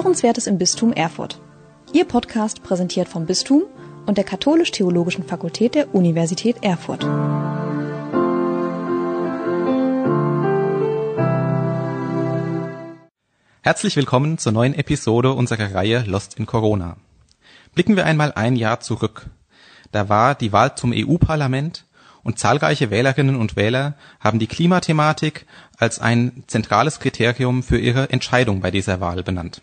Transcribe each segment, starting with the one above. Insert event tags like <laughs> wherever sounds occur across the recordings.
Hörenswertes im Bistum Erfurt. Ihr Podcast präsentiert vom Bistum und der Katholisch-Theologischen Fakultät der Universität Erfurt. Herzlich willkommen zur neuen Episode unserer Reihe Lost in Corona. Blicken wir einmal ein Jahr zurück. Da war die Wahl zum EU-Parlament und zahlreiche Wählerinnen und Wähler haben die Klimathematik als ein zentrales Kriterium für ihre Entscheidung bei dieser Wahl benannt.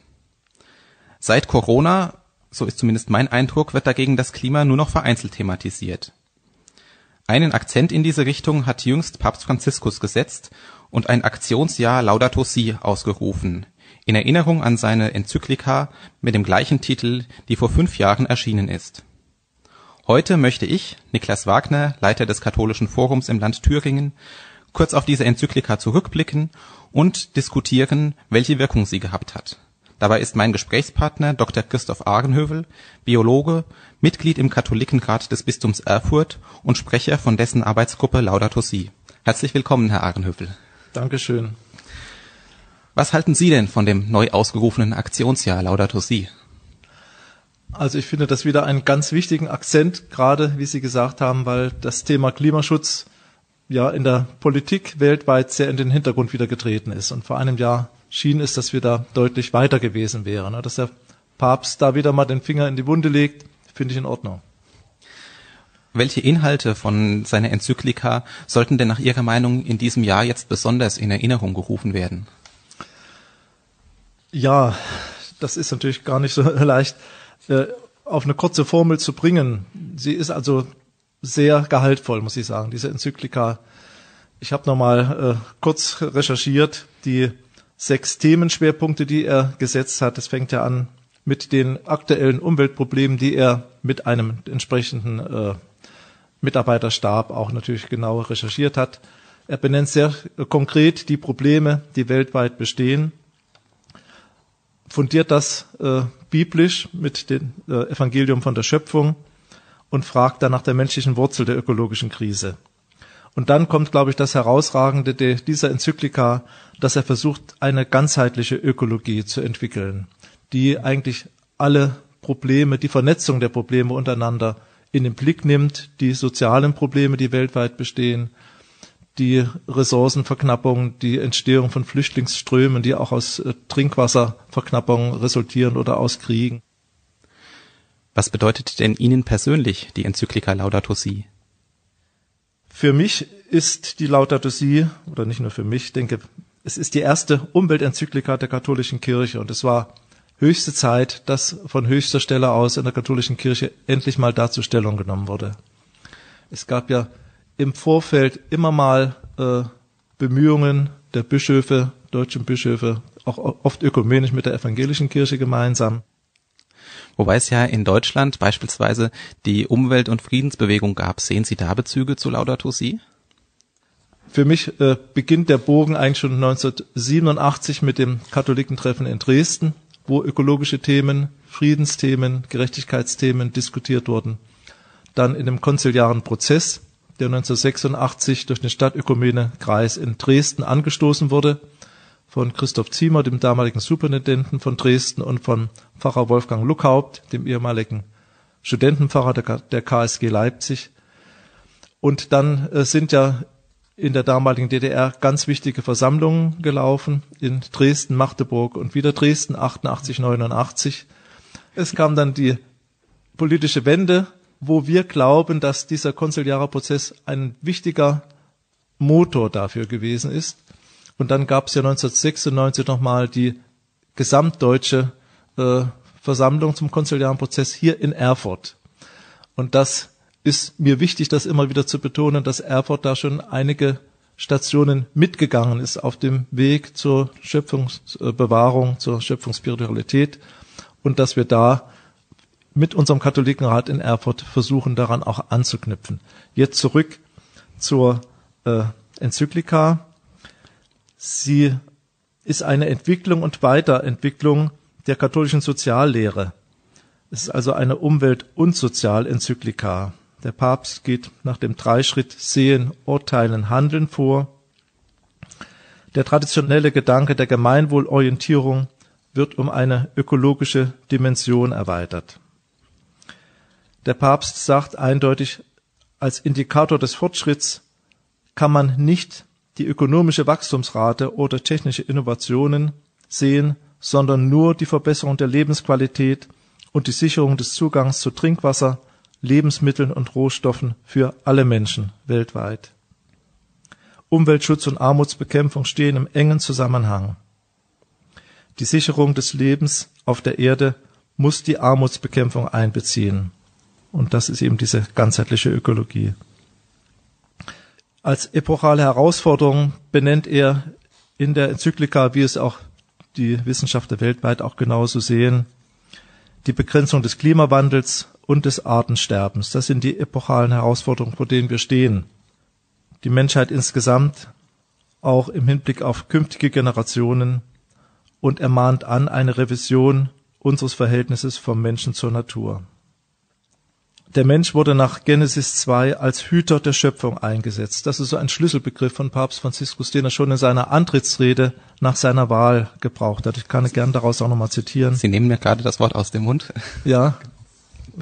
Seit Corona, so ist zumindest mein Eindruck, wird dagegen das Klima nur noch vereinzelt thematisiert. Einen Akzent in diese Richtung hat jüngst Papst Franziskus gesetzt und ein Aktionsjahr Laudato Si ausgerufen, in Erinnerung an seine Enzyklika mit dem gleichen Titel, die vor fünf Jahren erschienen ist Heute möchte ich, Niklas Wagner, Leiter des Katholischen Forums im Land Thüringen, kurz auf diese Enzyklika zurückblicken und diskutieren, welche Wirkung sie gehabt hat. Dabei ist mein Gesprächspartner Dr. Christoph Ahrenhövel, Biologe, Mitglied im Katholikenrat des Bistums Erfurt und Sprecher von dessen Arbeitsgruppe Laudato Si. Herzlich willkommen, Herr Ahrenhövel. Dankeschön. Was halten Sie denn von dem neu ausgerufenen Aktionsjahr Laudato Si? Also ich finde das wieder einen ganz wichtigen Akzent, gerade wie Sie gesagt haben, weil das Thema Klimaschutz ja in der Politik weltweit sehr in den Hintergrund wieder getreten ist. Und vor einem Jahr schien es, dass wir da deutlich weiter gewesen wären. Dass der Papst da wieder mal den Finger in die Wunde legt, finde ich in Ordnung. Welche Inhalte von seiner Enzyklika sollten denn nach Ihrer Meinung in diesem Jahr jetzt besonders in Erinnerung gerufen werden? Ja, das ist natürlich gar nicht so <laughs> leicht äh, auf eine kurze Formel zu bringen. Sie ist also sehr gehaltvoll, muss ich sagen, diese Enzyklika. Ich habe nochmal äh, kurz recherchiert, die sechs Themenschwerpunkte, die er gesetzt hat. Es fängt ja an mit den aktuellen Umweltproblemen, die er mit einem entsprechenden äh, Mitarbeiterstab auch natürlich genau recherchiert hat. Er benennt sehr konkret die Probleme, die weltweit bestehen fundiert das äh, biblisch mit dem äh, Evangelium von der Schöpfung und fragt dann nach der menschlichen Wurzel der ökologischen Krise. Und dann kommt, glaube ich, das Herausragende dieser Enzyklika, dass er versucht, eine ganzheitliche Ökologie zu entwickeln, die eigentlich alle Probleme, die Vernetzung der Probleme untereinander in den Blick nimmt, die sozialen Probleme, die weltweit bestehen, die Ressourcenverknappung, die Entstehung von Flüchtlingsströmen, die auch aus äh, Trinkwasserverknappung resultieren oder aus Kriegen. Was bedeutet denn Ihnen persönlich die Enzyklika Laudato Si? Für mich ist die Laudato Si, oder nicht nur für mich, denke, es ist die erste Umweltenzyklika der katholischen Kirche und es war höchste Zeit, dass von höchster Stelle aus in der katholischen Kirche endlich mal dazu Stellung genommen wurde. Es gab ja im Vorfeld immer mal äh, Bemühungen der Bischöfe, deutschen Bischöfe, auch oft ökumenisch mit der evangelischen Kirche gemeinsam. Wobei es ja in Deutschland beispielsweise die Umwelt- und Friedensbewegung gab. Sehen Sie da Bezüge zu Laudato Si? Für mich äh, beginnt der Bogen eigentlich schon 1987 mit dem Katholikentreffen in Dresden, wo ökologische Themen, Friedensthemen, Gerechtigkeitsthemen diskutiert wurden. Dann in dem konziliaren Prozess der 1986 durch den Stadtökumene-Kreis in Dresden angestoßen wurde, von Christoph Ziemer, dem damaligen Superintendenten von Dresden und von Pfarrer Wolfgang Luckhaupt, dem ehemaligen Studentenpfarrer der, KSG Leipzig. Und dann äh, sind ja in der damaligen DDR ganz wichtige Versammlungen gelaufen, in Dresden, Magdeburg und wieder Dresden, 88, 89. Es kam dann die politische Wende wo wir glauben, dass dieser konziliare Prozess ein wichtiger Motor dafür gewesen ist. Und dann gab es ja 1996 nochmal die gesamtdeutsche äh, Versammlung zum konziliaren Prozess hier in Erfurt. Und das ist mir wichtig, das immer wieder zu betonen, dass Erfurt da schon einige Stationen mitgegangen ist auf dem Weg zur Schöpfungsbewahrung, zur Schöpfungsspiritualität und dass wir da mit unserem Katholikenrat in Erfurt versuchen, daran auch anzuknüpfen. Jetzt zurück zur äh, Enzyklika. Sie ist eine Entwicklung und Weiterentwicklung der katholischen Soziallehre. Es ist also eine Umwelt- und Sozialenzyklika. Der Papst geht nach dem Dreischritt Sehen, Urteilen, Handeln vor. Der traditionelle Gedanke der Gemeinwohlorientierung wird um eine ökologische Dimension erweitert. Der Papst sagt eindeutig, als Indikator des Fortschritts kann man nicht die ökonomische Wachstumsrate oder technische Innovationen sehen, sondern nur die Verbesserung der Lebensqualität und die Sicherung des Zugangs zu Trinkwasser, Lebensmitteln und Rohstoffen für alle Menschen weltweit. Umweltschutz und Armutsbekämpfung stehen im engen Zusammenhang. Die Sicherung des Lebens auf der Erde muss die Armutsbekämpfung einbeziehen. Und das ist eben diese ganzheitliche Ökologie. Als epochale Herausforderung benennt er in der Enzyklika, wie es auch die Wissenschaftler weltweit auch genauso sehen, die Begrenzung des Klimawandels und des Artensterbens. Das sind die epochalen Herausforderungen, vor denen wir stehen. Die Menschheit insgesamt, auch im Hinblick auf künftige Generationen, und ermahnt an eine Revision unseres Verhältnisses vom Menschen zur Natur. Der Mensch wurde nach Genesis 2 als Hüter der Schöpfung eingesetzt. Das ist so ein Schlüsselbegriff von Papst Franziskus, den er schon in seiner Antrittsrede nach seiner Wahl gebraucht hat. Ich kann gern daraus auch nochmal zitieren. Sie nehmen mir gerade das Wort aus dem Mund. <laughs> Ja.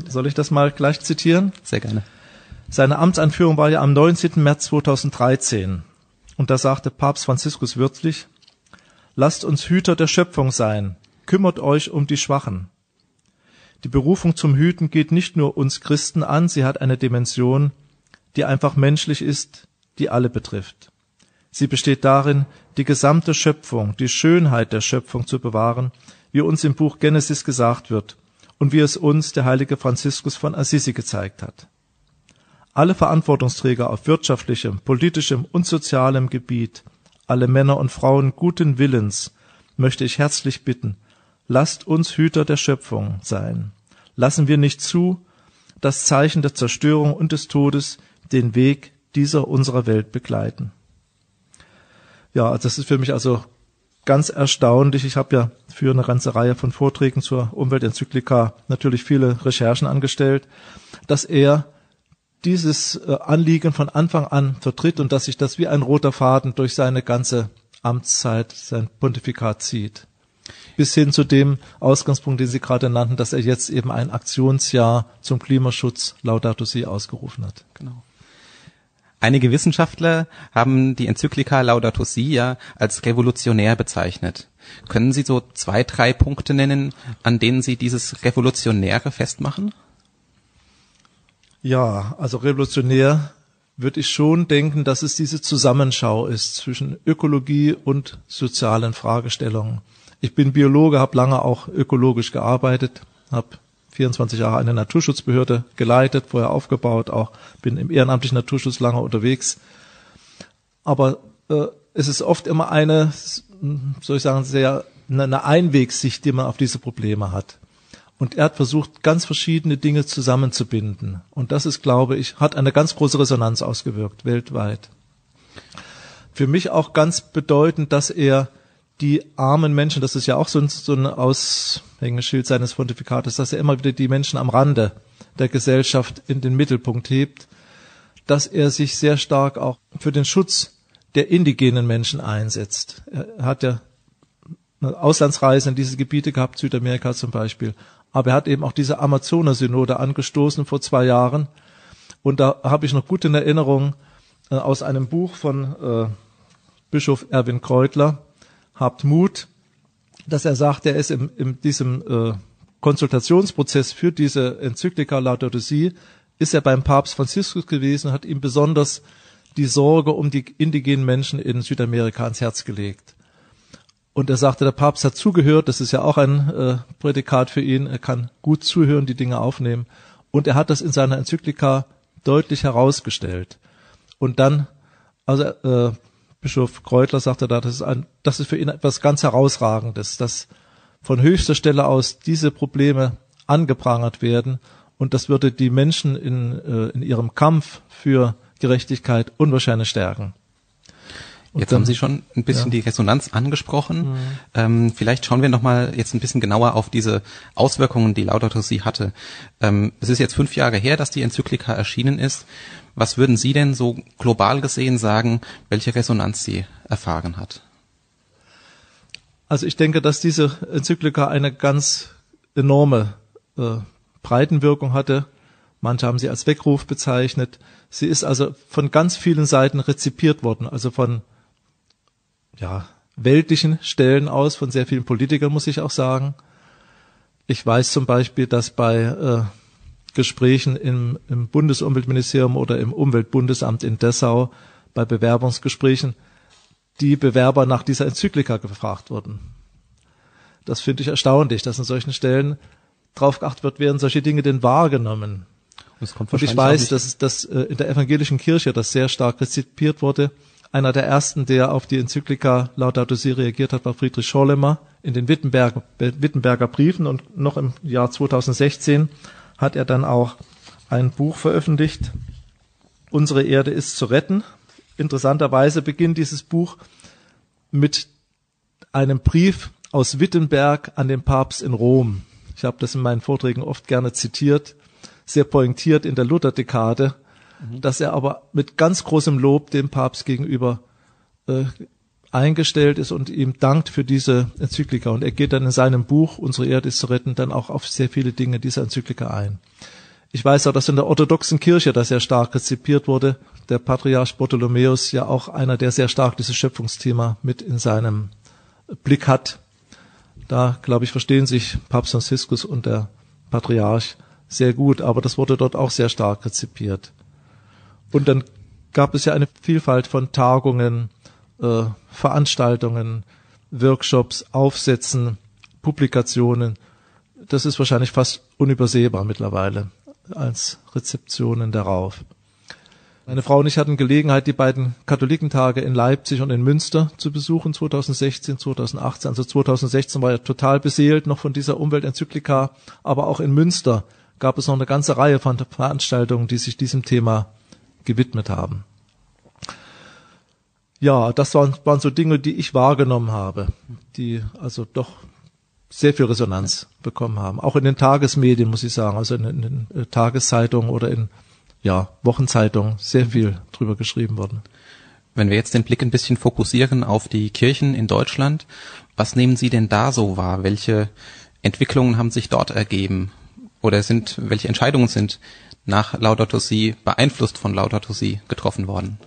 Soll ich das mal gleich zitieren? Sehr gerne. Seine Amtsanführung war ja am 19. März 2013. Und da sagte Papst Franziskus wörtlich, lasst uns Hüter der Schöpfung sein, kümmert euch um die Schwachen. Die Berufung zum Hüten geht nicht nur uns Christen an, sie hat eine Dimension, die einfach menschlich ist, die alle betrifft. Sie besteht darin, die gesamte Schöpfung, die Schönheit der Schöpfung zu bewahren, wie uns im Buch Genesis gesagt wird und wie es uns der heilige Franziskus von Assisi gezeigt hat. Alle Verantwortungsträger auf wirtschaftlichem, politischem und sozialem Gebiet, alle Männer und Frauen guten Willens, möchte ich herzlich bitten, lasst uns Hüter der Schöpfung sein lassen wir nicht zu, dass Zeichen der Zerstörung und des Todes den Weg dieser unserer Welt begleiten. Ja, das ist für mich also ganz erstaunlich. Ich habe ja für eine ganze Reihe von Vorträgen zur Umweltenzyklika natürlich viele Recherchen angestellt, dass er dieses äh, Anliegen von Anfang an vertritt und dass sich das wie ein roter Faden durch seine ganze Amtszeit, sein Pontifikat zieht bis hin zu dem Ausgangspunkt, den Sie gerade nannten, dass er jetzt eben ein Aktionsjahr zum Klimaschutz Laudato Si ausgerufen hat. Genau. Einige Wissenschaftler haben die Enzyklika Laudato Si ja als revolutionär bezeichnet. Können Sie so zwei, drei Punkte nennen, an denen Sie dieses Revolutionäre festmachen? Ja, also revolutionär würde ich schon denken, dass es diese Zusammenschau ist zwischen Ökologie und sozialen Fragestellungen. Ich bin Biologe, habe lange auch ökologisch gearbeitet, habe 24 Jahre eine Naturschutzbehörde geleitet, vorher aufgebaut, auch bin im ehrenamtlichen Naturschutz lange unterwegs. Aber äh, es ist oft immer eine, soll ich sagen, sehr eine Einwegsicht, die man auf diese Probleme hat. Und er hat versucht, ganz verschiedene Dinge zusammenzubinden. Und das ist, glaube ich, hat eine ganz große Resonanz ausgewirkt, weltweit. Für mich auch ganz bedeutend, dass er die armen Menschen, das ist ja auch so ein, so ein Aushängeschild seines Pontifikates, dass er immer wieder die Menschen am Rande der Gesellschaft in den Mittelpunkt hebt, dass er sich sehr stark auch für den Schutz der indigenen Menschen einsetzt. Er hat ja Auslandsreisen in diese Gebiete gehabt, Südamerika zum Beispiel. Aber er hat eben auch diese Amazoner-Synode angestoßen vor zwei Jahren. Und da habe ich noch gut in Erinnerung äh, aus einem Buch von äh, Bischof Erwin Kreutler, habt Mut, dass er sagt, er ist in, in diesem äh, Konsultationsprozess für diese Enzyklika Laudato Si, ist er beim Papst Franziskus gewesen, hat ihm besonders die Sorge um die indigenen Menschen in Südamerika ans Herz gelegt. Und er sagte, der Papst hat zugehört, das ist ja auch ein äh, Prädikat für ihn, er kann gut zuhören, die Dinge aufnehmen. Und er hat das in seiner Enzyklika deutlich herausgestellt. Und dann, also äh, Bischof Kreutler sagte da, das ist, ein, das ist für ihn etwas ganz Herausragendes, dass von höchster Stelle aus diese Probleme angeprangert werden und das würde die Menschen in, äh, in ihrem Kampf für Gerechtigkeit unwahrscheinlich stärken. Und jetzt dann, haben Sie schon ein bisschen ja. die Resonanz angesprochen. Mhm. Ähm, vielleicht schauen wir noch mal jetzt ein bisschen genauer auf diese Auswirkungen, die Laudato Si hatte. Ähm, es ist jetzt fünf Jahre her, dass die Enzyklika erschienen ist. Was würden Sie denn so global gesehen sagen, welche Resonanz sie erfahren hat? Also ich denke, dass diese Enzyklika eine ganz enorme äh, Breitenwirkung hatte. Manche haben sie als Weckruf bezeichnet. Sie ist also von ganz vielen Seiten rezipiert worden, also von ja, weltlichen Stellen aus, von sehr vielen Politikern, muss ich auch sagen. Ich weiß zum Beispiel, dass bei äh, Gesprächen im, im Bundesumweltministerium oder im Umweltbundesamt in Dessau, bei Bewerbungsgesprächen, die Bewerber nach dieser Enzyklika gefragt wurden. Das finde ich erstaunlich, dass an solchen Stellen drauf geachtet wird, werden solche Dinge denn wahrgenommen. Und, Und ich weiß, dass, dass äh, in der evangelischen Kirche das sehr stark rezipiert wurde. Einer der ersten, der auf die Enzyklika Laudato Si reagiert hat, war Friedrich Schollemer in den Wittenberg, Wittenberger Briefen und noch im Jahr 2016 hat er dann auch ein Buch veröffentlicht, Unsere Erde ist zu retten. Interessanterweise beginnt dieses Buch mit einem Brief aus Wittenberg an den Papst in Rom. Ich habe das in meinen Vorträgen oft gerne zitiert, sehr pointiert in der Lutherdekade, mhm. dass er aber mit ganz großem Lob dem Papst gegenüber äh, eingestellt ist und ihm dankt für diese Enzyklika. Und er geht dann in seinem Buch, Unsere Erde ist zu retten, dann auch auf sehr viele Dinge dieser Enzyklika ein. Ich weiß auch, dass in der orthodoxen Kirche das sehr stark rezipiert wurde. Der Patriarch Bartholomäus ja auch einer, der sehr stark dieses Schöpfungsthema mit in seinem Blick hat. Da, glaube ich, verstehen sich Papst Franziskus und der Patriarch sehr gut, aber das wurde dort auch sehr stark rezipiert. Und dann gab es ja eine Vielfalt von Tagungen, äh, Veranstaltungen, Workshops, Aufsätzen, Publikationen. Das ist wahrscheinlich fast unübersehbar mittlerweile als Rezeptionen darauf. Meine Frau und ich hatten Gelegenheit, die beiden Katholikentage in Leipzig und in Münster zu besuchen, 2016, 2018. Also 2016 war er total beseelt noch von dieser Umweltenzyklika, aber auch in Münster gab es noch eine ganze Reihe von Veranstaltungen, die sich diesem Thema gewidmet haben. Ja, das waren, waren so Dinge, die ich wahrgenommen habe, die also doch sehr viel Resonanz bekommen haben. Auch in den Tagesmedien, muss ich sagen, also in, in den äh, Tageszeitungen oder in ja, Wochenzeitungen sehr viel drüber geschrieben worden. Wenn wir jetzt den Blick ein bisschen fokussieren auf die Kirchen in Deutschland, was nehmen Sie denn da so wahr? Welche Entwicklungen haben sich dort ergeben? Oder sind, welche Entscheidungen sind nach Laudato Si beeinflusst von Laudato Si getroffen worden?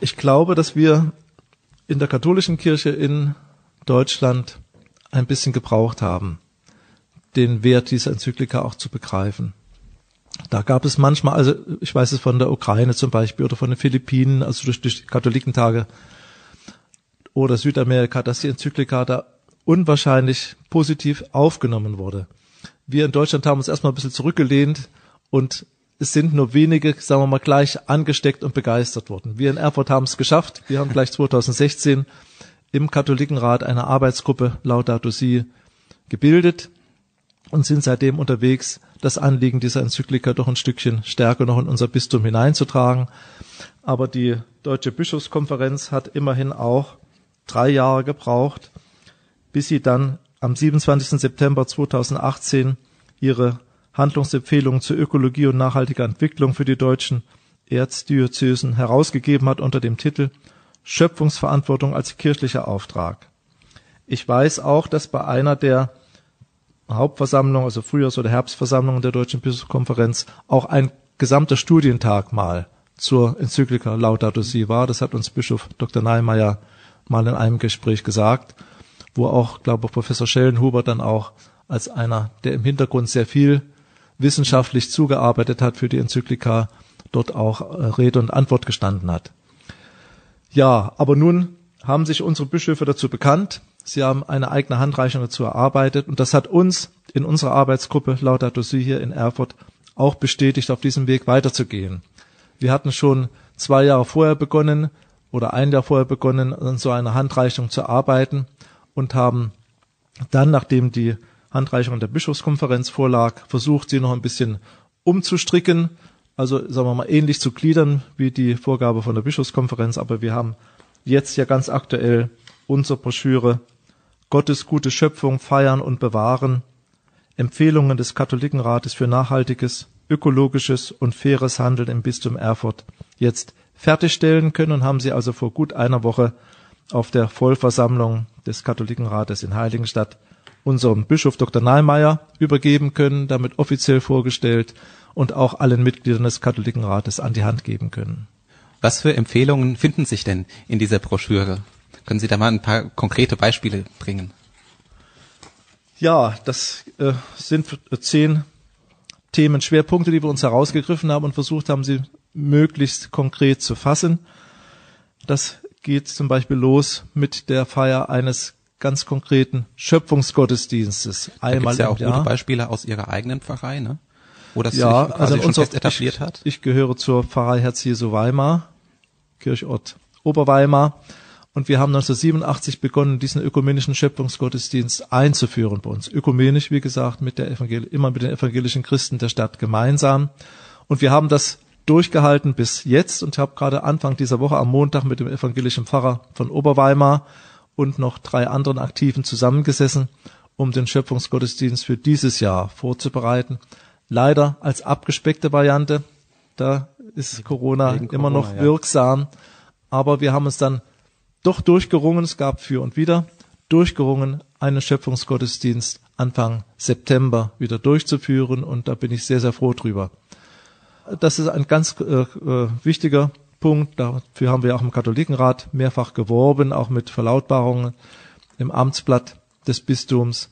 Ich glaube, dass wir in der katholischen Kirche in Deutschland ein bisschen gebraucht haben, den Wert dieser Enzyklika auch zu begreifen. Da gab es manchmal, also ich weiß es von der Ukraine zum Beispiel oder von den Philippinen, also durch, durch die Katholikentage oder Südamerika, dass die Enzyklika da unwahrscheinlich positiv aufgenommen wurde. Wir in Deutschland haben uns erstmal ein bisschen zurückgelehnt und es sind nur wenige, sagen wir mal, gleich angesteckt und begeistert worden. Wir in Erfurt haben es geschafft. Wir haben gleich 2016 im Katholikenrat eine Arbeitsgruppe Laudato Si gebildet und sind seitdem unterwegs, das Anliegen dieser Enzyklika doch ein Stückchen stärker noch in unser Bistum hineinzutragen. Aber die Deutsche Bischofskonferenz hat immerhin auch drei Jahre gebraucht, bis sie dann am 27. September 2018 ihre Handlungsempfehlungen zur Ökologie und nachhaltiger Entwicklung für die deutschen Erzdiözesen herausgegeben hat unter dem Titel Schöpfungsverantwortung als kirchlicher Auftrag. Ich weiß auch, dass bei einer der Hauptversammlungen, also Frühjahrs- oder Herbstversammlungen der Deutschen Bischofskonferenz, auch ein gesamter Studientag mal zur Enzyklika Laudato Si war. Das hat uns Bischof Dr. Neimeyer mal in einem Gespräch gesagt, wo auch, glaube ich, Professor Schellenhuber dann auch als einer, der im Hintergrund sehr viel wissenschaftlich zugearbeitet hat für die Enzyklika, dort auch äh, Rede und Antwort gestanden hat. Ja, aber nun haben sich unsere Bischöfe dazu bekannt. Sie haben eine eigene Handreichung dazu erarbeitet und das hat uns in unserer Arbeitsgruppe Laudato Si hier in Erfurt auch bestätigt, auf diesem Weg weiterzugehen. Wir hatten schon zwei Jahre vorher begonnen oder ein Jahr vorher begonnen, an so einer Handreichung zu arbeiten und haben dann, nachdem die Handreichung der Bischofskonferenz vorlag, versucht, sie noch ein bisschen umzustricken, also sagen wir mal ähnlich zu gliedern wie die Vorgabe von der Bischofskonferenz, aber wir haben jetzt ja ganz aktuell unsere Broschüre Gottes gute Schöpfung feiern und bewahren, Empfehlungen des Katholikenrates für nachhaltiges, ökologisches und faires Handeln im Bistum Erfurt jetzt fertigstellen können und haben sie also vor gut einer Woche auf der Vollversammlung des Katholikenrates in Heiligenstadt unserem Bischof Dr. Neimeyer übergeben können, damit offiziell vorgestellt und auch allen Mitgliedern des Katholikenrates an die Hand geben können. Was für Empfehlungen finden sich denn in dieser Broschüre? Können Sie da mal ein paar konkrete Beispiele bringen? Ja, das äh, sind zehn Themenschwerpunkte, die wir uns herausgegriffen haben und versucht haben, sie möglichst konkret zu fassen. Das geht zum Beispiel los mit der Feier eines ganz konkreten Schöpfungsgottesdienstes. Einmal da ja auch Jahr. gute Beispiele aus Ihrer eigenen Pfarrei, ne? Wo das ja, sich also schon fest etabliert ich, hat. Ich gehöre zur Pfarrei Herz Jesu Weimar, Kirchort Oberweimar. Und wir haben 1987 begonnen, diesen ökumenischen Schöpfungsgottesdienst einzuführen bei uns. Ökumenisch, wie gesagt, mit der Evangel immer mit den evangelischen Christen der Stadt gemeinsam. Und wir haben das durchgehalten bis jetzt und habe gerade Anfang dieser Woche am Montag mit dem evangelischen Pfarrer von Oberweimar und noch drei anderen Aktiven zusammengesessen, um den Schöpfungsgottesdienst für dieses Jahr vorzubereiten. Leider als abgespeckte Variante. Da ist Corona Corona, immer noch ja. wirksam. Aber wir haben uns dann doch durchgerungen, es gab für und wieder, durchgerungen, einen Schöpfungsgottesdienst Anfang September wieder durchzuführen und da bin ich sehr, sehr froh drüber. Das ist ein ganz äh, äh, wichtiger Punkt. Dafür haben wir auch im Katholikenrat mehrfach geworben, auch mit Verlautbarungen im Amtsblatt des Bistums,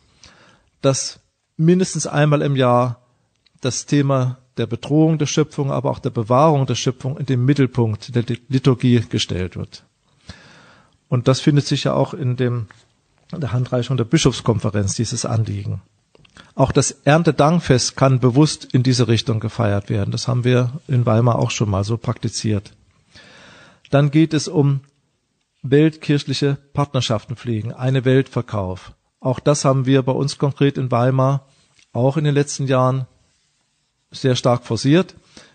dass mindestens einmal im Jahr das Thema der Bedrohung der Schöpfung, aber auch der Bewahrung der Schöpfung in den Mittelpunkt der Liturgie gestellt wird. Und das findet sich ja auch in dem, in der Handreichung der Bischofskonferenz, dieses Anliegen. Auch das Erntedankfest kann bewusst in diese Richtung gefeiert werden. Das haben wir in Weimar auch schon mal so praktiziert. Dann geht es um weltkirchliche Partnerschaften pflegen, eine Weltverkauf. Auch das haben wir bei uns konkret in Weimar auch in den letzten Jahren sehr stark forciert.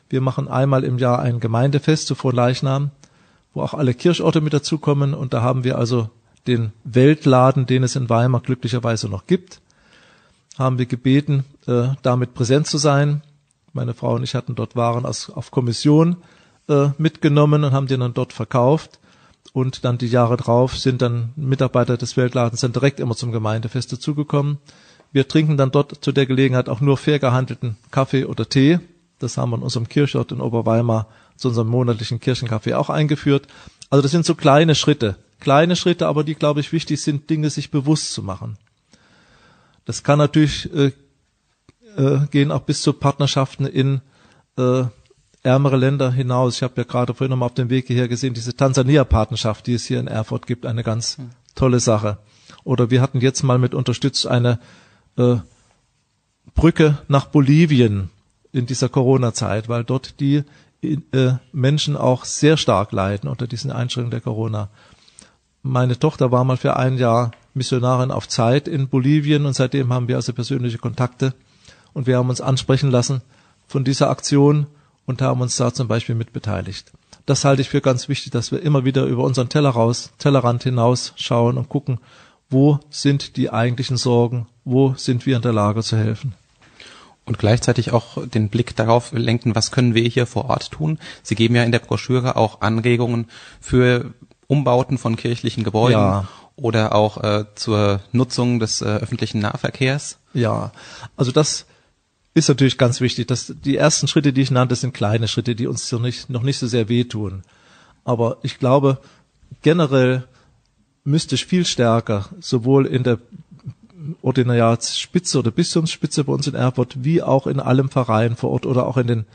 Wir machen einmal im Jahr ein Gemeindefest zu Leichnam, wo auch alle Kirchorte mit dazukommen. Und da haben wir also den Weltladen, den es in Weimar glücklicherweise noch gibt, haben wir gebeten, äh, damit präsent zu sein. Meine Frau und ich hatten dort Waren auf Kommission äh, mitgenommen und haben die dann dort verkauft. Und dann die Jahre drauf sind dann Mitarbeiter des Weltladens dann direkt immer zum Gemeindefest dazugekommen. Wir trinken dann dort zu der Gelegenheit auch nur fair gehandelten Kaffee oder Tee. Das haben wir in unserem Kirchort in Oberweimar zu unserem monatlichen Kirchenkaffee auch eingeführt. Also das sind so kleine Schritte. Kleine Schritte, aber die, glaube ich, wichtig sind, Dinge sich bewusst zu machen. Das kann natürlich äh, äh, gehen auch bis zu Partnerschaften in äh, ärmere Länder hinaus. Ich habe ja gerade vorhin nochmal auf dem Weg hierher gesehen, diese Tansania-Partnerschaft, die es hier in Erfurt gibt, eine ganz hm. tolle Sache. Oder wir hatten jetzt mal mit unterstützt eine äh, Brücke nach Bolivien in dieser Corona-Zeit, weil dort die äh, Menschen auch sehr stark leiden unter diesen Einschränkungen der Corona. Meine Tochter war mal für ein Jahr Missionarin auf Zeit in Bolivien und seitdem haben wir also persönliche Kontakte und wir haben uns ansprechen lassen von dieser Aktion und haben uns da zum Beispiel mitbeteiligt. Das halte ich für ganz wichtig, dass wir immer wieder über unseren Teller raus, Tellerrand hinaus schauen und gucken, wo sind die eigentlichen Sorgen, wo sind wir in der Lage zu helfen und gleichzeitig auch den Blick darauf lenken, was können wir hier vor Ort tun. Sie geben ja in der Broschüre auch Anregungen für Umbauten von kirchlichen Gebäuden ja. oder auch äh, zur Nutzung des äh, öffentlichen Nahverkehrs. Ja, also das ist natürlich ganz wichtig. Dass die ersten Schritte, die ich nannte, sind kleine Schritte, die uns noch nicht, noch nicht so sehr wehtun. Aber ich glaube, generell müsste ich viel stärker sowohl in der Ordinariatsspitze oder Bistumsspitze bei uns in Erfurt, wie auch in allem Verein vor Ort oder auch in den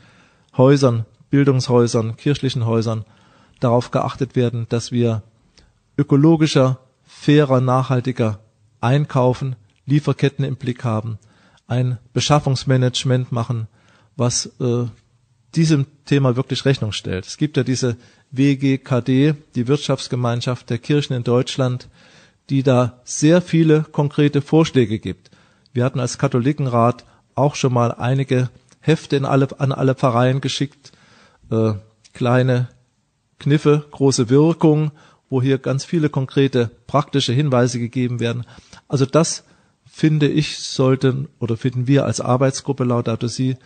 Häusern, Bildungshäusern, kirchlichen Häusern darauf geachtet werden, dass wir ökologischer, fairer, nachhaltiger einkaufen, Lieferketten im Blick haben, ein Beschaffungsmanagement machen, was äh, diesem Thema wirklich Rechnung stellt. Es gibt ja diese WGKD, die Wirtschaftsgemeinschaft der Kirchen in Deutschland, die da sehr viele konkrete Vorschläge gibt. Wir hatten als Katholikenrat auch schon mal einige Hefte alle, an alle Pfarreien geschickt, äh, kleine Kniffe, große Wirkung, wo hier ganz viele konkrete praktische Hinweise gegeben werden. Also das finde ich sollten oder finden wir als Arbeitsgruppe Laudato Si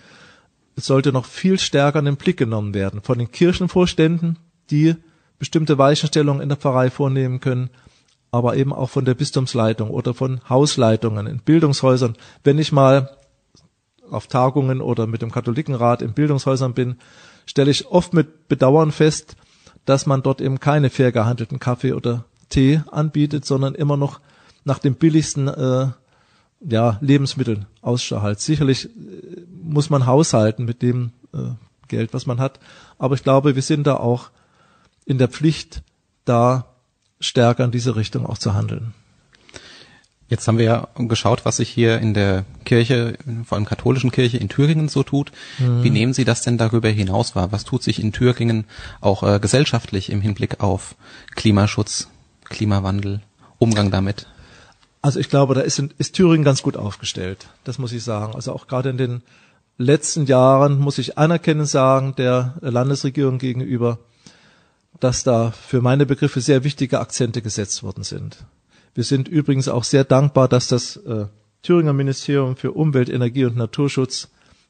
sollte noch viel stärker in den Blick genommen werden von den Kirchenvorständen, die bestimmte Weichenstellungen in der Pfarrei vornehmen können, aber eben auch von der Bistumsleitung oder von Hausleitungen in Bildungshäusern. Wenn ich mal auf Tagungen oder mit dem Katholikenrat in Bildungshäusern bin, stelle ich oft mit Bedauern fest, dass man dort eben keine fair gehandelten Kaffee oder Tee anbietet, sondern immer noch nach dem billigsten äh, ja, Lebensmitteln Ausschau. Sicherlich äh, muss man haushalten mit dem äh, Geld, was man hat, aber ich glaube, wir sind da auch in der Pflicht, da stärker in diese Richtung auch zu handeln. Jetzt haben wir ja geschaut, was sich hier in der Kirche, vor allem katholischen Kirche in Thüringen so tut. Mhm. Wie nehmen Sie das denn darüber hinaus wahr? Was tut sich in Thüringen auch äh, gesellschaftlich im Hinblick auf Klimaschutz, Klimawandel, Umgang damit? Also ich glaube, da ist, ist Thüringen ganz gut aufgestellt. Das muss ich sagen. Also auch gerade in den letzten Jahren muss ich anerkennen sagen, der Landesregierung gegenüber, dass da für meine Begriffe sehr wichtige Akzente gesetzt worden sind. Wir sind übrigens auch sehr dankbar, dass das äh, Thüringer Ministerium für Umwelt, Energie und Naturschutz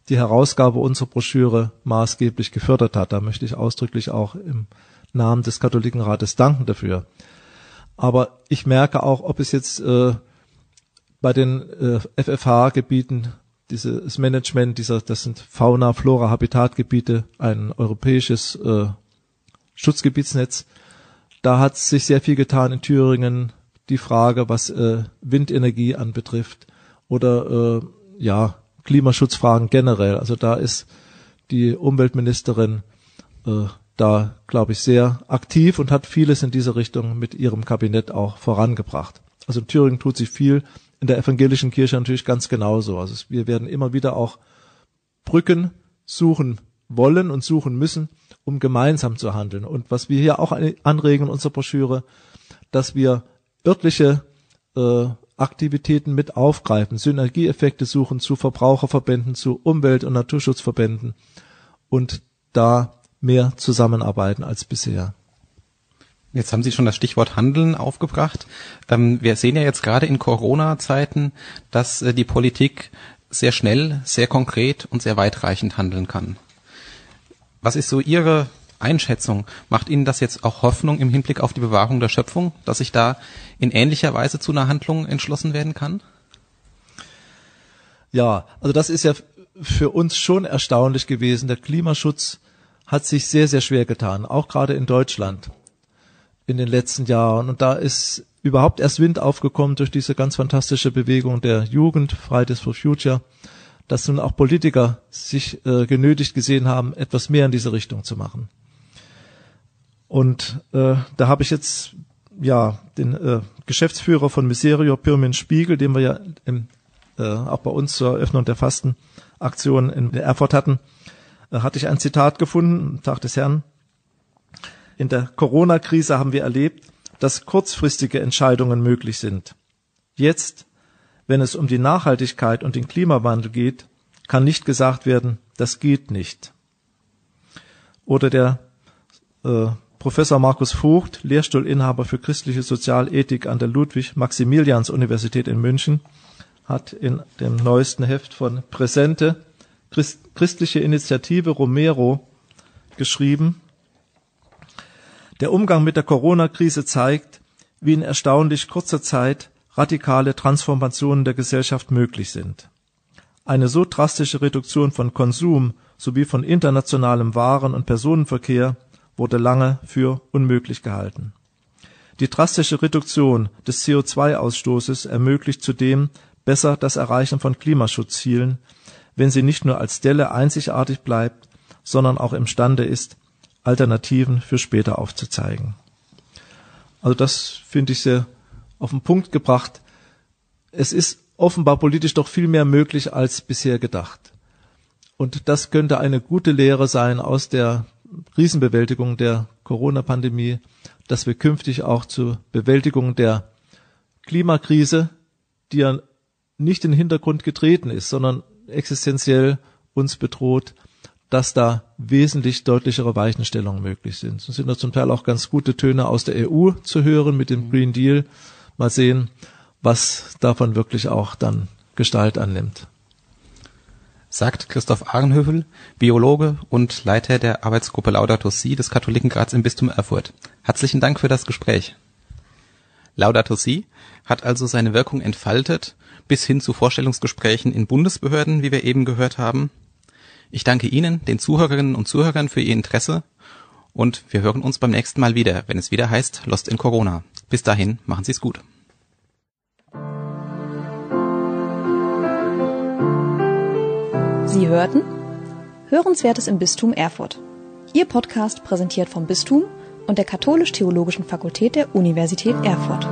die Herausgabe unserer Broschüre maßgeblich gefördert hat. Da möchte ich ausdrücklich auch im Namen des Katholikenrates danken dafür. Aber ich merke auch, ob es jetzt äh, bei den äh, FFH-Gebieten dieses Management dieser, das sind Fauna, Flora, Habitatgebiete, ein europäisches äh, Schutzgebietsnetz. Da hat sich sehr viel getan in Thüringen, die Frage, was äh, Windenergie anbetrifft oder äh, ja Klimaschutzfragen generell. Also da ist die Umweltministerin äh, da, glaube ich, sehr aktiv und hat vieles in diese Richtung mit ihrem Kabinett auch vorangebracht. Also in Thüringen tut sich viel, in der evangelischen Kirche natürlich ganz genauso. Also wir werden immer wieder auch Brücken suchen wollen und suchen müssen, um gemeinsam zu handeln. Und was wir hier auch anregen in unserer Broschüre, dass wir örtliche äh, Aktivitäten mit aufgreifen, Synergieeffekte suchen zu Verbraucherverbänden, zu Umwelt- und Naturschutzverbänden und da mehr zusammenarbeiten als bisher. Jetzt haben Sie schon das Stichwort Handeln aufgebracht. Ähm, wir sehen ja jetzt gerade in Corona-Zeiten, dass äh, die Politik sehr schnell, sehr konkret und sehr weitreichend handeln kann. Was ist so Ihre Einschätzung. Macht Ihnen das jetzt auch Hoffnung im Hinblick auf die Bewahrung der Schöpfung, dass sich da in ähnlicher Weise zu einer Handlung entschlossen werden kann? Ja, also das ist ja für uns schon erstaunlich gewesen. Der Klimaschutz hat sich sehr, sehr schwer getan, auch gerade in Deutschland in den letzten Jahren. Und da ist überhaupt erst Wind aufgekommen durch diese ganz fantastische Bewegung der Jugend, Fridays for Future, dass nun auch Politiker sich äh, genötigt gesehen haben, etwas mehr in diese Richtung zu machen. Und äh, da habe ich jetzt ja den äh, Geschäftsführer von Miserio Pirmin Spiegel, den wir ja im, äh, auch bei uns zur Eröffnung der Fastenaktion in Erfurt hatten, hatte ich ein Zitat gefunden, Tag des Herrn. In der Corona-Krise haben wir erlebt, dass kurzfristige Entscheidungen möglich sind. Jetzt, wenn es um die Nachhaltigkeit und den Klimawandel geht, kann nicht gesagt werden, das geht nicht. Oder der äh, Professor Markus Vogt, Lehrstuhlinhaber für christliche Sozialethik an der Ludwig-Maximilians-Universität in München, hat in dem neuesten Heft von Präsente Christ, Christliche Initiative Romero geschrieben. Der Umgang mit der Corona-Krise zeigt, wie in erstaunlich kurzer Zeit radikale Transformationen der Gesellschaft möglich sind. Eine so drastische Reduktion von Konsum sowie von internationalem Waren- und Personenverkehr wurde lange für unmöglich gehalten. Die drastische Reduktion des CO2-Ausstoßes ermöglicht zudem besser das Erreichen von Klimaschutzzielen, wenn sie nicht nur als Delle einzigartig bleibt, sondern auch imstande ist, Alternativen für später aufzuzeigen. Also das finde ich sehr auf den Punkt gebracht. Es ist offenbar politisch doch viel mehr möglich als bisher gedacht. Und das könnte eine gute Lehre sein aus der Krisenbewältigung der Corona-Pandemie, dass wir künftig auch zur Bewältigung der Klimakrise, die ja nicht in den Hintergrund getreten ist, sondern existenziell uns bedroht, dass da wesentlich deutlichere Weichenstellungen möglich sind. Es sind da zum Teil auch ganz gute Töne aus der EU zu hören mit dem Green Deal. Mal sehen, was davon wirklich auch dann Gestalt annimmt. sagt Christoph Ahrenhövel, Biologe und Leiter der Arbeitsgruppe Laudato Si des Katholikenrats im Bistum Erfurt. Herzlichen Dank für das Gespräch. Laudato Si hat also seine Wirkung entfaltet bis hin zu Vorstellungsgesprächen in Bundesbehörden, wie wir eben gehört haben. Ich danke Ihnen, den Zuhörerinnen und Zuhörern, für Ihr Interesse und wir hören uns beim nächsten Mal wieder, wenn es wieder heißt Lost in Corona. Bis dahin, machen Sie es gut. Sie hörten Hörenswertes im Bistum Erfurt. Ihr Podcast präsentiert vom Bistum und der Katholisch-Theologischen Fakultät der Universität Erfurt.